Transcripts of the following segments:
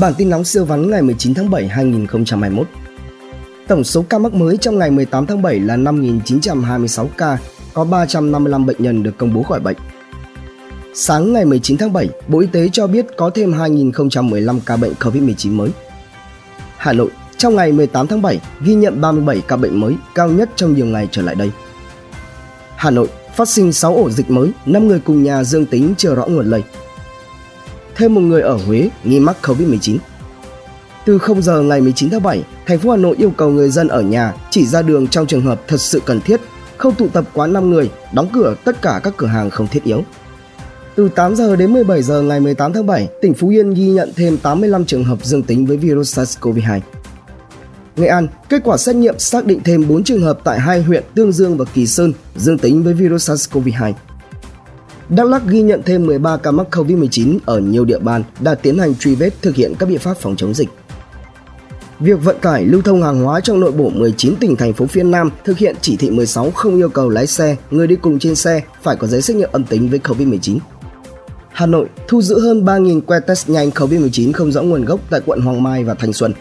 Bản tin nóng siêu vắn ngày 19 tháng 7 2021. Tổng số ca mắc mới trong ngày 18 tháng 7 là 5.926 ca, có 355 bệnh nhân được công bố khỏi bệnh. Sáng ngày 19 tháng 7, Bộ Y tế cho biết có thêm 2.015 ca bệnh COVID-19 mới. Hà Nội, trong ngày 18 tháng 7, ghi nhận 37 ca bệnh mới, cao nhất trong nhiều ngày trở lại đây. Hà Nội, phát sinh 6 ổ dịch mới, 5 người cùng nhà dương tính chưa rõ nguồn lây thêm một người ở Huế nghi mắc Covid-19. Từ 0 giờ ngày 19 tháng 7, thành phố Hà Nội yêu cầu người dân ở nhà chỉ ra đường trong trường hợp thật sự cần thiết, không tụ tập quá 5 người, đóng cửa tất cả các cửa hàng không thiết yếu. Từ 8 giờ đến 17 giờ ngày 18 tháng 7, tỉnh Phú Yên ghi nhận thêm 85 trường hợp dương tính với virus SARS-CoV-2. Nghệ An, kết quả xét nghiệm xác định thêm 4 trường hợp tại hai huyện Tương Dương và Kỳ Sơn dương tính với virus SARS-CoV-2. Đắk Lắk ghi nhận thêm 13 ca mắc COVID-19 ở nhiều địa bàn đã tiến hành truy vết thực hiện các biện pháp phòng chống dịch. Việc vận tải lưu thông hàng hóa trong nội bộ 19 tỉnh thành phố phía Nam thực hiện chỉ thị 16 không yêu cầu lái xe, người đi cùng trên xe phải có giấy xét nghiệm âm tính với COVID-19. Hà Nội thu giữ hơn 3.000 que test nhanh COVID-19 không rõ nguồn gốc tại quận Hoàng Mai và Thanh Xuân.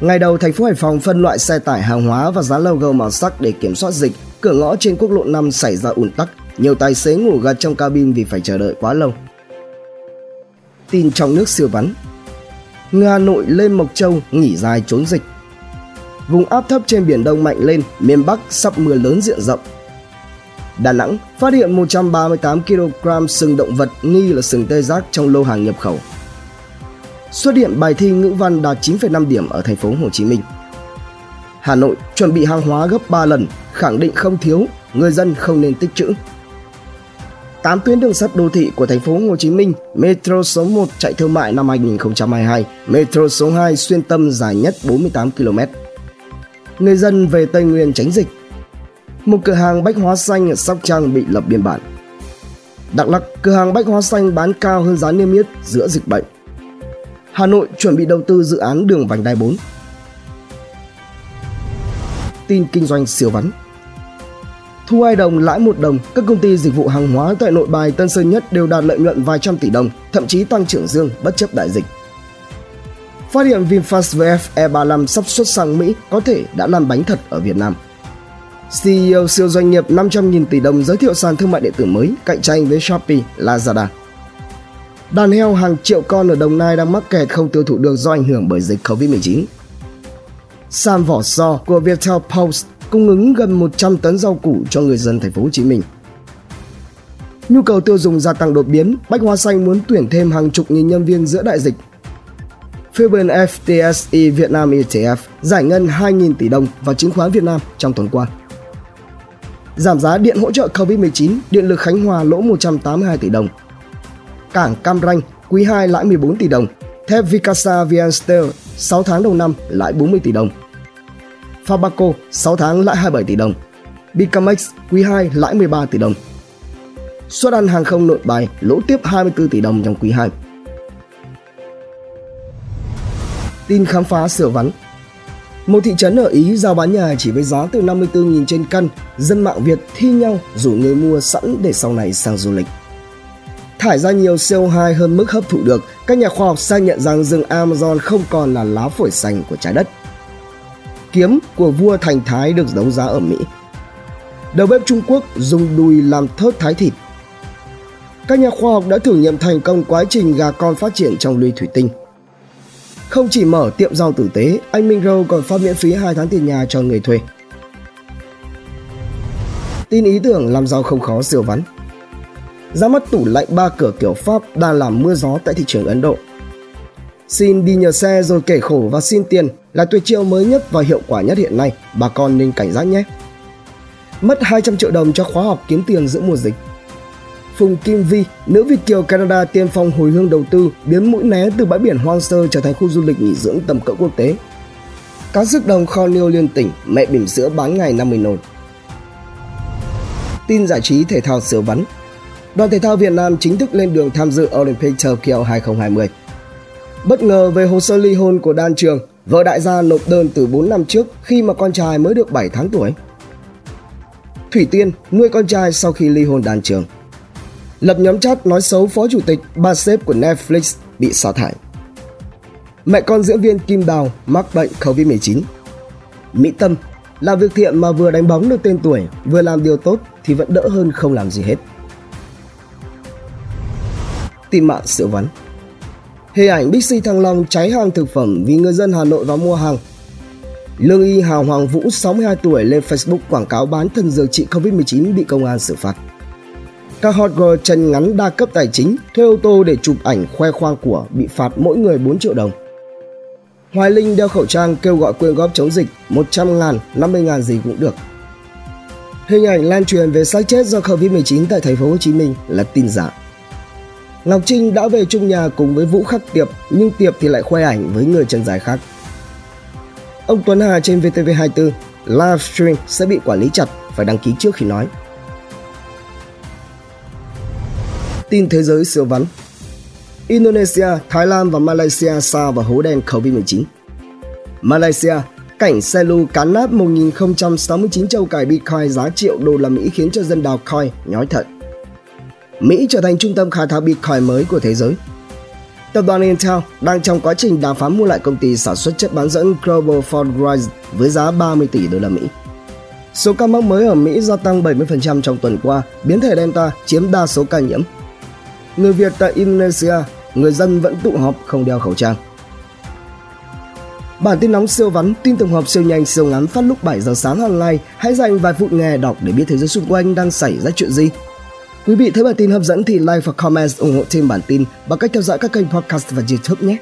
Ngày đầu, thành phố Hải Phòng phân loại xe tải hàng hóa và dán logo màu sắc để kiểm soát dịch. Cửa ngõ trên quốc lộ 5 xảy ra ùn tắc, nhiều tài xế ngủ gật trong cabin vì phải chờ đợi quá lâu. Tin trong nước siêu vắn Người Hà Nội lên Mộc Châu nghỉ dài trốn dịch Vùng áp thấp trên Biển Đông mạnh lên, miền Bắc sắp mưa lớn diện rộng. Đà Nẵng phát hiện 138 kg sừng động vật nghi là sừng tê giác trong lô hàng nhập khẩu. Xuất hiện bài thi ngữ văn đạt 9,5 điểm ở thành phố Hồ Chí Minh. Hà Nội chuẩn bị hàng hóa gấp 3 lần, khẳng định không thiếu, người dân không nên tích trữ. 8 tuyến đường sắt đô thị của thành phố Hồ Chí Minh, Metro số 1 chạy thương mại năm 2022, Metro số 2 xuyên tâm dài nhất 48 km. Người dân về Tây Nguyên tránh dịch. Một cửa hàng bách hóa xanh ở Sóc Trăng bị lập biên bản. Đắk Lắk, cửa hàng bách hóa xanh bán cao hơn giá niêm yết giữa dịch bệnh. Hà Nội chuẩn bị đầu tư dự án đường vành đai 4. Tin kinh doanh siêu vắn Thu 2 đồng lãi 1 đồng, các công ty dịch vụ hàng hóa tại nội bài Tân Sơn Nhất đều đạt lợi nhuận vài trăm tỷ đồng, thậm chí tăng trưởng dương bất chấp đại dịch. Phát hiện VinFast VF E35 sắp xuất sang Mỹ có thể đã làm bánh thật ở Việt Nam. CEO siêu doanh nghiệp 500.000 tỷ đồng giới thiệu sàn thương mại điện tử mới cạnh tranh với Shopee, Lazada. Đàn heo hàng triệu con ở Đồng Nai đang mắc kẹt không tiêu thụ được do ảnh hưởng bởi dịch Covid-19. Sàn vỏ so của Viettel Post cung ứng gần 100 tấn rau củ cho người dân thành phố Hồ Chí Minh. Nhu cầu tiêu dùng gia tăng đột biến, Bách Hoa Xanh muốn tuyển thêm hàng chục nghìn nhân viên giữa đại dịch. Phía bên FTSE Việt Nam ETF giải ngân 2.000 tỷ đồng vào chứng khoán Việt Nam trong tuần qua. Giảm giá điện hỗ trợ COVID-19, điện lực Khánh Hòa lỗ 182 tỷ đồng. Cảng Cam Ranh quý 2 lãi 14 tỷ đồng. Thép Vicasa VN Steel 6 tháng đầu năm lãi 40 tỷ đồng. Fabaco 6 tháng lãi 27 tỷ đồng. Bicamex quý 2 lãi 13 tỷ đồng. Xuất ăn hàng không nội bài lỗ tiếp 24 tỷ đồng trong quý 2. Tin khám phá sửa vắn một thị trấn ở Ý giao bán nhà chỉ với giá từ 54.000 trên căn, dân mạng Việt thi nhau rủ người mua sẵn để sau này sang du lịch. Thải ra nhiều CO2 hơn mức hấp thụ được, các nhà khoa học xác nhận rằng rừng Amazon không còn là lá phổi xanh của trái đất kiếm của vua Thành Thái được đấu giá ở Mỹ. Đầu bếp Trung Quốc dùng đùi làm thớt thái thịt. Các nhà khoa học đã thử nghiệm thành công quá trình gà con phát triển trong ly thủy tinh. Không chỉ mở tiệm rau tử tế, anh Minh Râu còn phát miễn phí 2 tháng tiền nhà cho người thuê. Tin ý tưởng làm giàu không khó siêu vắn. Giá mắt tủ lạnh ba cửa kiểu Pháp đang làm mưa gió tại thị trường Ấn Độ. Xin đi nhờ xe rồi kể khổ và xin tiền là tuyệt chiêu mới nhất và hiệu quả nhất hiện nay, bà con nên cảnh giác nhé. Mất 200 triệu đồng cho khóa học kiếm tiền giữa mùa dịch. Phùng Kim Vi, nữ Việt kiều Canada tiên phong hồi hương đầu tư, biến mũi né từ bãi biển hoang sơ trở thành khu du lịch nghỉ dưỡng tầm cỡ quốc tế. Cá sức đồng kho niêu liên tỉnh, mẹ bỉm sữa bán ngày 50 nồi. Tin giải trí thể thao siêu vắn Đoàn thể thao Việt Nam chính thức lên đường tham dự Olympic Tokyo 2020. Bất ngờ về hồ sơ ly hôn của Đan Trường, vợ đại gia nộp đơn từ 4 năm trước khi mà con trai mới được 7 tháng tuổi. Thủy Tiên nuôi con trai sau khi ly hôn Đan Trường. Lập nhóm chat nói xấu phó chủ tịch, ba sếp của Netflix bị sa thải. Mẹ con diễn viên Kim Đào mắc bệnh Covid-19. Mỹ Tâm làm việc thiện mà vừa đánh bóng được tên tuổi, vừa làm điều tốt thì vẫn đỡ hơn không làm gì hết. Tin mạng sự vấn Hình ảnh Bixi Thăng Long cháy hàng thực phẩm vì người dân Hà Nội vào mua hàng. Lương y Hà Hoàng Vũ 62 tuổi lên Facebook quảng cáo bán thần dược trị Covid-19 bị công an xử phạt. Các hot girl chân ngắn đa cấp tài chính thuê ô tô để chụp ảnh khoe khoang của bị phạt mỗi người 4 triệu đồng. Hoài Linh đeo khẩu trang kêu gọi quyên góp chống dịch 100 ngàn, 50 ngàn gì cũng được. Hình ảnh lan truyền về xác chết do Covid-19 tại thành phố Hồ Chí Minh là tin giả. Ngọc Trinh đã về chung nhà cùng với Vũ Khắc Tiệp nhưng Tiệp thì lại khoe ảnh với người chân dài khác. Ông Tuấn Hà trên VTV24 livestream sẽ bị quản lý chặt phải đăng ký trước khi nói. Tin thế giới siêu vắn Indonesia, Thái Lan và Malaysia xa vào hố đen Covid-19. Malaysia, cảnh xe lưu cán nát 1069 châu cải Bitcoin giá triệu đô la Mỹ khiến cho dân đào coin nhói thận. Mỹ trở thành trung tâm khai thác Bitcoin mới của thế giới. Tập đoàn Intel đang trong quá trình đàm phán mua lại công ty sản xuất chất bán dẫn Global Foundries với giá 30 tỷ đô la Mỹ. Số ca mắc mới ở Mỹ gia tăng 70% trong tuần qua, biến thể Delta chiếm đa số ca nhiễm. Người Việt tại Indonesia, người dân vẫn tụ họp không đeo khẩu trang. Bản tin nóng siêu vắn, tin tổng hợp siêu nhanh siêu ngắn phát lúc 7 giờ sáng hàng ngày. Hãy dành vài phút nghe đọc để biết thế giới xung quanh đang xảy ra chuyện gì. Quý vị thấy bản tin hấp dẫn thì like và comment ủng hộ thêm bản tin bằng cách theo dõi các kênh podcast và YouTube nhé.